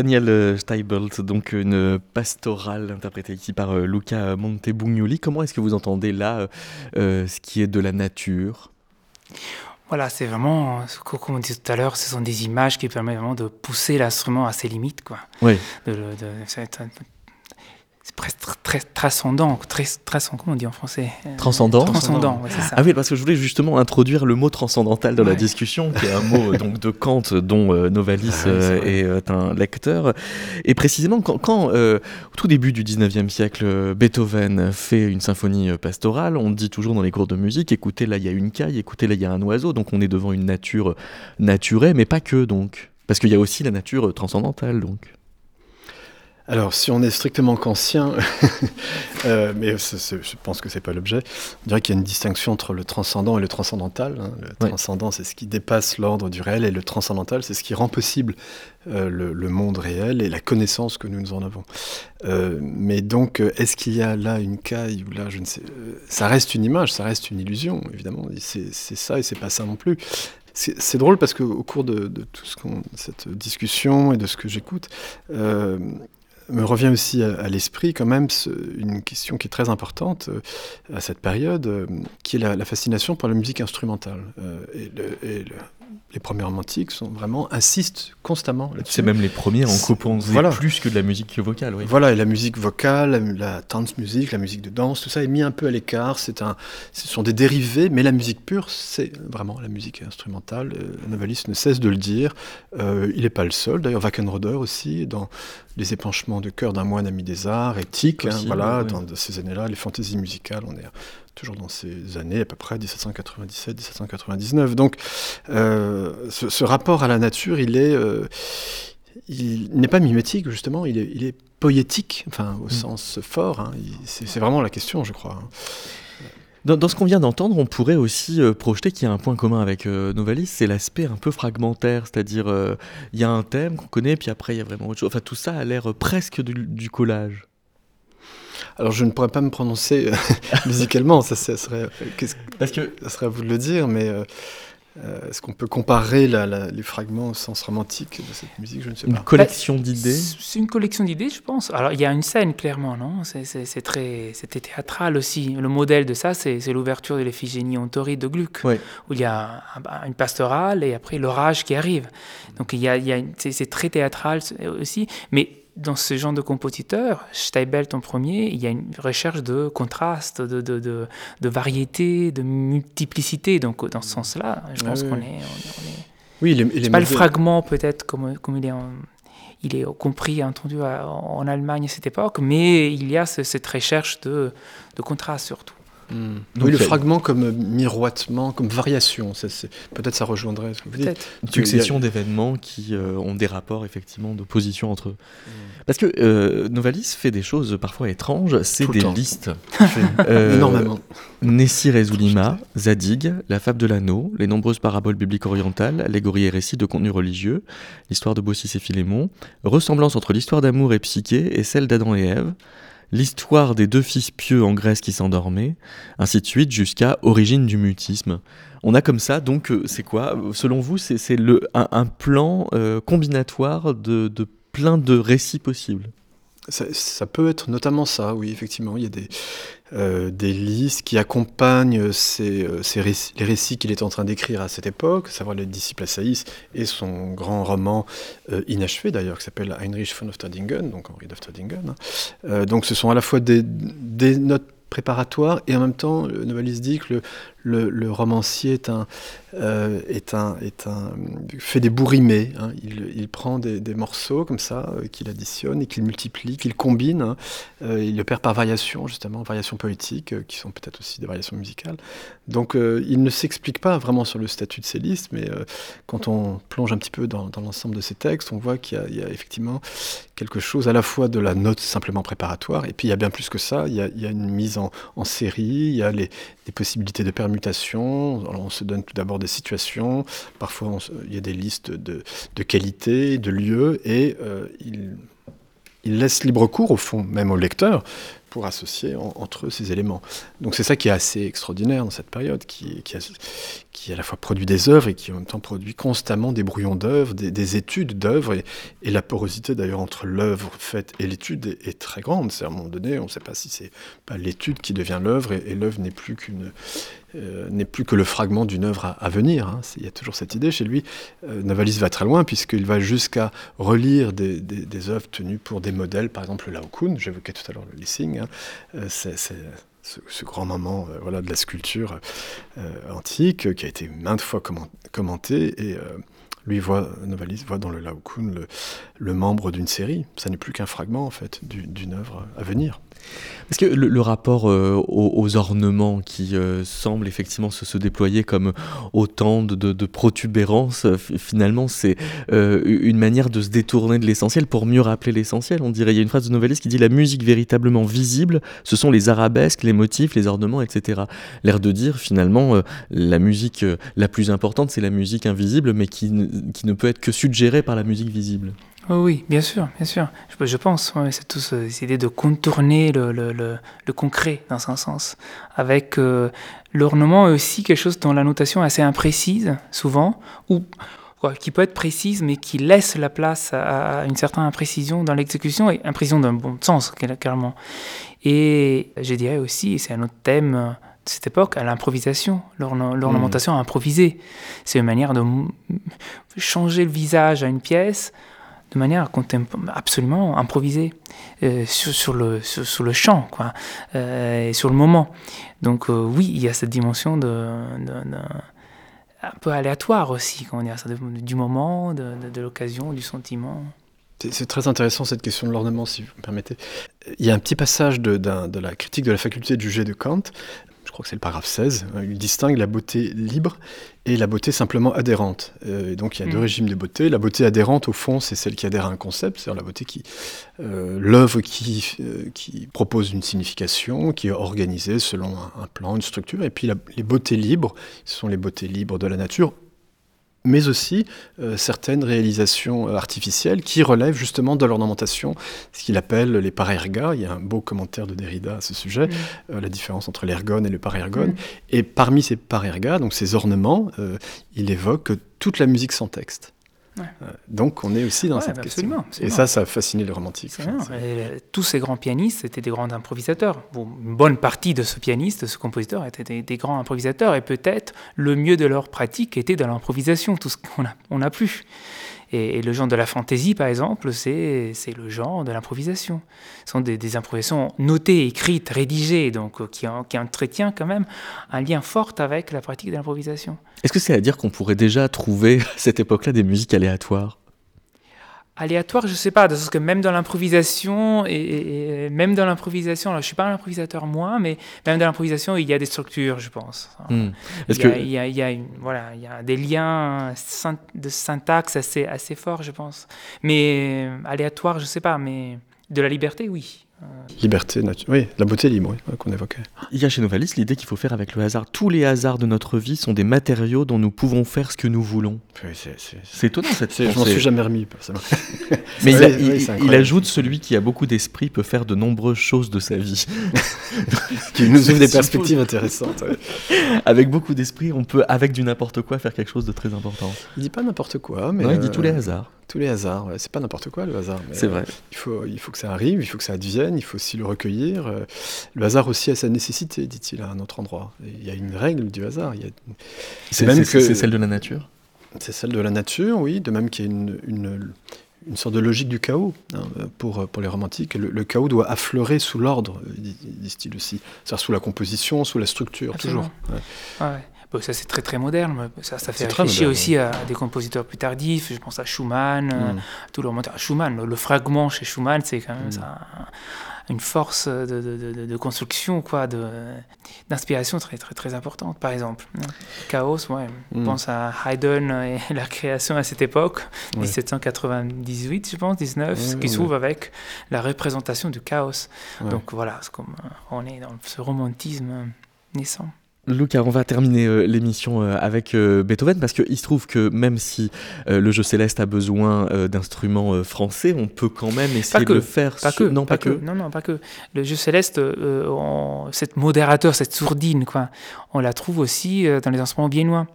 Speaker 3: Daniel euh, Steibelt, donc une pastorale interprétée ici par euh, Luca Montebugnoli. Comment est-ce que vous entendez là euh, ce qui est de la nature?
Speaker 5: Voilà, c'est vraiment, comme on disait tout à l'heure, ce sont des images qui permettent vraiment de pousser l'instrument à ses limites. Quoi.
Speaker 3: Oui.
Speaker 5: De, de, très transcendant, très, comment on dit en français
Speaker 3: euh, Transcendant.
Speaker 5: Transcendant, c'est ça.
Speaker 3: Ah oui, parce que je voulais justement introduire le mot transcendantal dans la discussion, qui est un mot donc de Kant dont euh, Novalis ah euh, est, un lecteur. Et précisément, quand, au tout début du 19e siècle, Beethoven fait une symphonie pastorale, on dit toujours dans les cours de musique, écoutez, là il y a une caille, écoutez, là il y a un oiseau, donc on est devant une nature naturée, mais pas que donc. Parce qu'il y a aussi la nature transcendantale donc.
Speaker 4: Alors, si on est strictement kantien, (laughs) euh, mais je pense que c'est pas l'objet, on dirait qu'il y a une distinction entre le transcendant et le transcendantal. Hein. Le transcendant, c'est ce qui dépasse l'ordre du réel, et le transcendantal, c'est ce qui rend possible euh, le, monde réel et la connaissance que nous, nous en avons. Euh, mais donc, est-ce qu'il y a là une caille ou là, je ne sais, ça reste une image, ça reste une illusion, évidemment. C'est ça et c'est pas ça non plus. C'est drôle parce qu'au cours de, de, tout ce cette discussion et de ce que j'écoute, me revient aussi à, l'esprit quand même une question qui est très importante euh, à cette période, euh, qui est la, fascination pour la musique instrumentale. Euh, et, le, les premiers romantiques sont vraiment insistent constamment là-dessus.
Speaker 3: C'est même les premiers en composent plus que de la musique vocale. Oui.
Speaker 4: Voilà, et la musique vocale, la, dance music, la musique de danse, tout ça est mis un peu à l'écart. C'est un, ce sont des dérivés, mais la musique pure, c'est vraiment la musique instrumentale. Novalis ne cesse de le dire. Il n'est pas le seul. D'ailleurs, Wackenroder aussi, dans les épanchements de cœur d'un moine ami des arts, éthique, hein, voilà, dans ces années-là, les fantaisies musicales, on est toujours dans ces années, à peu près 1797-1799. Donc, euh, ce, rapport à la nature, il est, euh, il n'est pas mimétique justement, il est, il est poétique, enfin au mm. sens fort. Hein. c'est vraiment la question, je crois. Hein.
Speaker 3: Dans, ce qu'on vient d'entendre, on pourrait aussi euh, projeter qu'il y a un point commun avec Novalis, c'est l'aspect un peu fragmentaire, c'est-à-dire il y a un thème qu'on connaît, puis après il y a vraiment autre chose. Enfin, tout ça a l'air presque du collage.
Speaker 4: Alors je ne pourrais pas me prononcer euh, (laughs) musicalement, ça, serait, Parce que... ça serait à vous de le dire, mais euh, est-ce qu'on peut comparer les fragments au sens romantique de cette musique? Je ne sais
Speaker 3: pas. Une collection bah, d'idées?
Speaker 5: C'est une collection d'idées, je pense. Alors il y a une scène clairement, non? C'est très, c'était théâtral aussi. Le modèle de ça, c'est l'ouverture de l'Ephigénie Ontori de Gluck, où il y a une pastorale et après l'orage qui arrive. Donc il y a, c'est très théâtral aussi, mais dans ce genre de compositeur, Steibelt en premier, il y a une recherche de contraste, de, de, de, variété, de multiplicité. Donc, dans ce sens-là, je pense qu'on est,
Speaker 4: Oui, il
Speaker 5: est, pas le fragment, peut-être, comme, comme il est il est compris, entendu en Allemagne à cette époque, mais il y a cette recherche de, de contraste surtout.
Speaker 4: Oui, le fragment comme miroitement, comme variation, peut-être ça rejoindrait ce que vous dites.
Speaker 3: Une succession d'événements qui euh, ont des rapports effectivement d'opposition entre eux. Hmm. Parce que euh, Novalis fait des choses parfois étranges, c'est des listes. (laughs)
Speaker 4: euh, Énormément.
Speaker 3: Nessi Rezulima, Zadig, La Fable de l'Anneau, les nombreuses paraboles bibliques orientales, allégories et récits de contenu religieux, l'histoire de Baucis et Philémon, ressemblance entre l'histoire d'amour et Psyché et celle d'Adam et Ève, l'histoire des deux fils pieux en Grèce qui s'endormaient, ainsi de suite jusqu'à origine du mutisme. On a comme ça, donc, euh, c'est quoi? Selon vous, c'est un, un, plan euh, combinatoire de, de plein de récits possibles?
Speaker 4: Ça, peut être notamment ça, oui, effectivement. Il y a des, des listes qui accompagnent ces, les récits qu'il est en train d'écrire à cette époque, à savoir les disciples Saïs et son grand roman inachevé d'ailleurs, qui s'appelle Heinrich von Ofterdingen, donc Henri d'Ofterdingen. Hein. donc ce sont à la fois des, des notes préparatoires et en même temps, le noveliste dit que le, le, romancier est un, euh, est un, est un, fait des bourrimés. Hein. Il, prend des, morceaux comme ça, euh, qu'il additionne et qu'il multiplie, qu'il combine. Hein. Euh, il le perd par variation, justement, variations poétiques, qui sont peut-être aussi des variations musicales. Donc il ne s'explique pas vraiment sur le statut de ces listes, mais quand on plonge un petit peu dans, l'ensemble de ces textes, on voit qu'il y, a effectivement quelque chose à la fois de la note simplement préparatoire, et puis il y a bien plus que ça, il y a, une mise en, série, il y a les, possibilités de permutation mutations. on se donne tout d'abord des situations. Parfois, il y a des listes de, de qualité, de lieux, et euh, il, il, laisse libre cours, au fond, même au lecteur, pour associer entre eux ces éléments. Donc c'est ça qui est assez extraordinaire dans cette période, qui, qui, qui à la fois produit des œuvres et qui en même temps produit constamment des brouillons d'œuvres, des, études d'œuvres, et, et, la porosité d'ailleurs entre l'œuvre faite et l'étude est, très grande. C'est à un moment donné, on ne sait pas si c'est pas l'étude qui devient l'œuvre, et l'œuvre n'est plus qu'une euh, n'est plus que le fragment d'une œuvre à, venir. Hein. Il y a toujours cette idée chez lui. Euh, Novalis va très loin puisqu'il va jusqu'à relire des, œuvres tenues pour des modèles, par exemple le Laocoon, j'évoquais tout à l'heure le Lissing, hein. euh, c'est ce, grand moment voilà, de la sculpture antique qui a été maintes fois commenté et lui voit, Novalis voit dans le Laocoon le, le membre d'une série. Ça n'est plus qu'un fragment en fait d'une œuvre à venir.
Speaker 3: Est-ce que le, rapport euh, aux, ornements qui euh, semble effectivement se, déployer comme autant de, protubérances, finalement, c'est euh, une manière de se détourner de l'essentiel pour mieux rappeler l'essentiel On dirait, il y a une phrase de Novalis qui dit La musique véritablement visible, ce sont les arabesques, les motifs, les ornements, etc. L'air de dire, finalement, la musique la plus importante, c'est la musique invisible, mais qui, qui ne peut être que suggérée par la musique visible.
Speaker 5: Oh oui, bien sûr, bien sûr. Je, pense, c'est tout cette idée de contourner le, le, le, concret dans un sens. Avec euh, l'ornement est aussi quelque chose dont la notation est assez imprécise, souvent, ou qui peut être précise, mais qui laisse la place à, une certaine imprécision dans l'exécution, et imprécision d'un bon sens, clairement. Et je dirais aussi, c'est un autre thème de cette époque, à l'improvisation, l'ornementation mmh. improvisée. C'est une manière de changer le visage à une pièce de manière absolument improvisée euh, sur, sur, le, sur, le champ quoi, euh, sur le moment. Donc euh, oui, il y a cette dimension de, un peu aléatoire aussi, comment dire, ça du moment, de, de l'occasion, du sentiment.
Speaker 4: C'est très intéressant cette question de l'ornement, si vous me permettez. Il y a un petit passage de, de la critique de la faculté de juger de Kant je crois que c'est le paragraphe 16, hein, il distingue la beauté libre et la beauté simplement adhérente. Euh, et donc il y a deux mm. régimes de beauté. La beauté adhérente, au fond, c'est celle qui adhère à un concept, c'est-à-dire la beauté qui, euh, l'œuvre qui, euh, qui propose une signification, qui est organisée selon un, plan, une structure. Et puis les beautés libres, ce sont les beautés libres de la nature mais aussi euh, certaines réalisations euh, artificielles qui relèvent justement de l'ornementation, ce qu'il appelle les parergas. Il y a un beau commentaire de Derrida à ce sujet, euh, la différence entre l'ergone et le parergone. Et parmi ces parergas, donc ces ornements, il évoque toute la musique sans texte. Euh, donc on est aussi dans cette question. Et ça, ça a fasciné les romantiques.
Speaker 5: tous ces grands pianistes étaient des grands improvisateurs. une bonne partie de ce pianiste, de ce compositeur, étaient des, grands improvisateurs. Et peut-être le mieux de leur pratique était dans l'improvisation, tout ce qu'on a, on a plus. Et, le genre de la fantaisie, par exemple, c'est le genre de l'improvisation. Ce sont des, improvisations notées, écrites, rédigées, donc euh, qui, qui entretient quand même un lien fort avec la pratique de l'improvisation.
Speaker 3: Est-ce que c'est à dire qu'on pourrait déjà trouver à cette époque-là des musiques aléatoires?
Speaker 5: Aléatoire, je sais pas, parce que même dans l'improvisation, et, même dans l'improvisation, alors je suis pas un improvisateur moi, mais même dans l'improvisation, il y a des structures, je pense. Hmm. Il, y a, il, y a, il, y a une, voilà, il y a des liens de syntaxe assez, assez forts, je pense. Mais euh, aléatoire, je sais pas, mais de la liberté, oui.
Speaker 4: Liberté, oui, la beauté libre, oui, qu'on évoquait.
Speaker 3: Il y a chez Novalis l'idée qu'il faut faire avec le hasard. Tous les hasards de notre vie sont des matériaux dont nous pouvons faire ce que nous voulons. c'est étonnant cette
Speaker 4: Je m'en suis jamais remis. (laughs)
Speaker 3: Mais il, ajoute celui qui a beaucoup d'esprit peut faire de nombreuses choses de sa vie. (laughs)
Speaker 4: qui nous ouvre des perspectives intéressantes. (laughs)
Speaker 3: Avec beaucoup d'esprit, on peut, avec du n'importe quoi, faire quelque chose de très important.
Speaker 4: Il dit pas n'importe quoi, mais.
Speaker 3: Non, il dit tous les hasards
Speaker 4: tous les hasards. C'est pas n'importe quoi le hasard.
Speaker 3: C'est vrai.
Speaker 4: Il faut, il faut que ça arrive, il faut que ça advienne il faut aussi le recueillir. Euh, le hasard aussi a sa nécessité, dit-il à un autre endroit. Il y a une règle du hasard.
Speaker 3: C'est même que c'est celle de la nature?
Speaker 4: C'est celle de la nature, oui. De même qu'il y a une, une, sorte de logique du chaos hein, pour, pour les romantiques. Le, chaos doit affleurer sous l'ordre, disent-ils aussi. C'est-à-dire sous la composition, sous la structure, toujours.
Speaker 5: Ouais ça, c'est très très moderne. Ça, ça fait réfléchir aussi à des compositeurs plus tardifs. Je pense à Schumann, mm. tout le Schumann, le, fragment chez Schumann, c'est quand même mm. ça, une force de, de, de, construction, quoi, d'inspiration très très très importante. Par exemple, Chaos, ouais. On mm. pense à Haydn et (laughs) la création à cette époque, 1798, je pense, 19, qui s'ouvre avec la représentation du chaos. Donc voilà, comme on est dans ce romantisme naissant.
Speaker 3: Lucas, on va terminer euh, l'émission euh, avec euh, Beethoven parce qu'il se trouve que même si le jeu céleste a besoin d'instruments français, on peut quand même essayer de le faire.
Speaker 5: Pas que, non, pas, que. Non, non, pas que. Le jeu céleste, cette modérateur, cette sourdine, quoi, on la trouve aussi dans les instruments viennois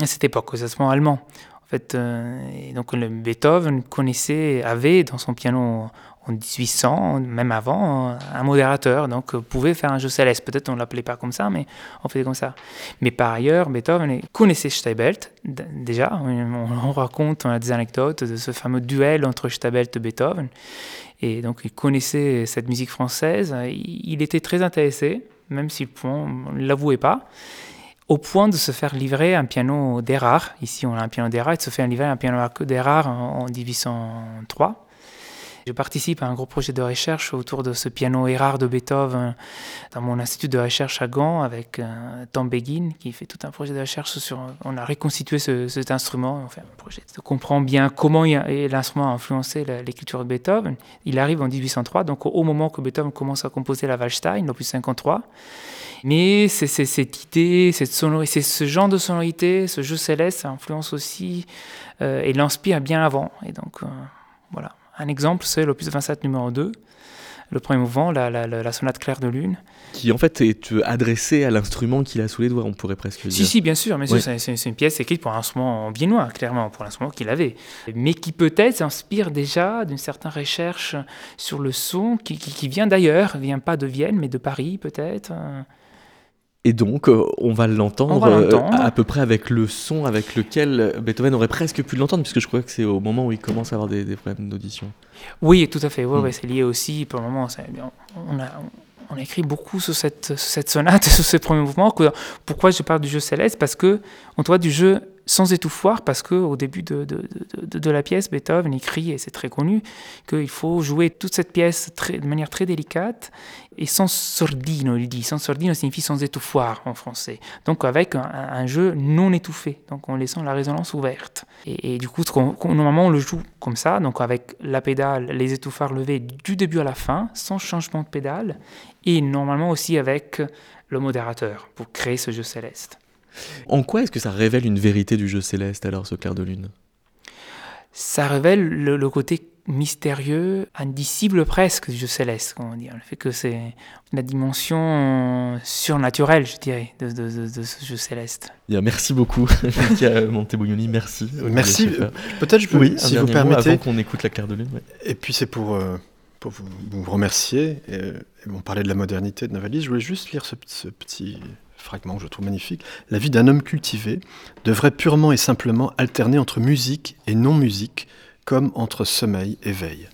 Speaker 5: à cette époque, aux instruments allemands. En fait, et donc le Beethoven connaissait, avait dans son piano en 1800, même avant, un modérateur. Donc, pouvait faire un jeu céleste. Peut-être on ne l'appelait pas comme ça, mais on faisait comme ça. Mais par ailleurs, Beethoven connaissait Steibelt, déjà. On, raconte, on a des anecdotes de ce fameux duel entre Steibelt et Beethoven. Et donc, il connaissait cette musique française. Il, était très intéressé, même s'il ne l'avouait pas au point de se faire livrer un piano d'Erard. Ici, on a un piano d'Erard, il se fait livrer un piano d'Erard en 1803. Je participe à un gros projet de recherche autour de ce piano Erard de Beethoven dans mon institut de recherche à Gand avec euh, Tom Begin qui fait tout un projet de recherche sur. On a reconstitué cet instrument. On fait un projet de comprendre bien comment l'instrument a influencé l'écriture de Beethoven. Il arrive en 1803, donc au moment que Beethoven commence à composer la Waldstein, l'opus 53. Mais cette idée, cette sonorité, ce genre de sonorité, ce jeu céleste, ça influence aussi euh, et l'inspire bien avant. Et donc, euh, voilà. Un exemple, c'est l'opus 27 numéro 2, le premier mouvement, la, sonate claire de lune.
Speaker 3: Qui en fait est euh, adressé à l'instrument qu'il a sous les doigts, on pourrait presque dire.
Speaker 5: Si, si, bien sûr, mais c'est une pièce écrite pour un instrument viennois, clairement, pour l'instrument qu'il avait. Mais qui peut-être s'inspire déjà d'une certaine recherche sur le son qui, qui vient d'ailleurs, vient pas de Vienne, mais de Paris peut-être.
Speaker 3: Et donc, euh, on va l'entendre euh, à peu près avec le son avec lequel Beethoven aurait presque pu l'entendre, puisque je crois que c'est au moment où il commence à avoir des, problèmes d'audition.
Speaker 5: Oui, tout à fait. Ouais, hmm. c'est lié aussi, pour le moment, on a, on a écrit beaucoup sur cette, cette sonate, (laughs) sur ce premier mouvement. Pourquoi je parle du jeu céleste? Parce que on voit du jeu sans étouffoir, parce qu'au début de, de, de, la pièce, Beethoven écrit, et c'est très connu, qu'il faut jouer toute cette pièce de manière très délicate et sans sordino, il dit. Sans sordino signifie sans étouffoir en français. Donc avec un, jeu non étouffé, donc en laissant la résonance ouverte. Et, du coup, normalement, on le joue comme ça, donc avec la pédale, les étouffards levés du début à la fin, sans changement de pédale, et normalement aussi avec le modérateur pour créer ce jeu céleste.
Speaker 3: En quoi est-ce que ça révèle une vérité du jeu céleste alors, ce clair de lune?
Speaker 5: Ça révèle le, côté mystérieux, indicible presque du jeu céleste, comment dire. Le fait que c'est la dimension surnaturelle, je dirais, de, ce jeu céleste.
Speaker 3: Bien, merci beaucoup, (laughs) Monteboglioni, merci.
Speaker 4: Merci. Peut-être je peux, oui, si vous permettez.
Speaker 3: Avant qu'on écoute la claire de lune.
Speaker 4: Et puis c'est pour, euh, pour vous, remercier. Et, on parlait de la modernité de Navalis. Je voulais juste lire ce, ce petit fragment que je trouve magnifique, la vie d'un homme cultivé devrait purement et simplement alterner entre musique et non-musique, comme entre sommeil et veille.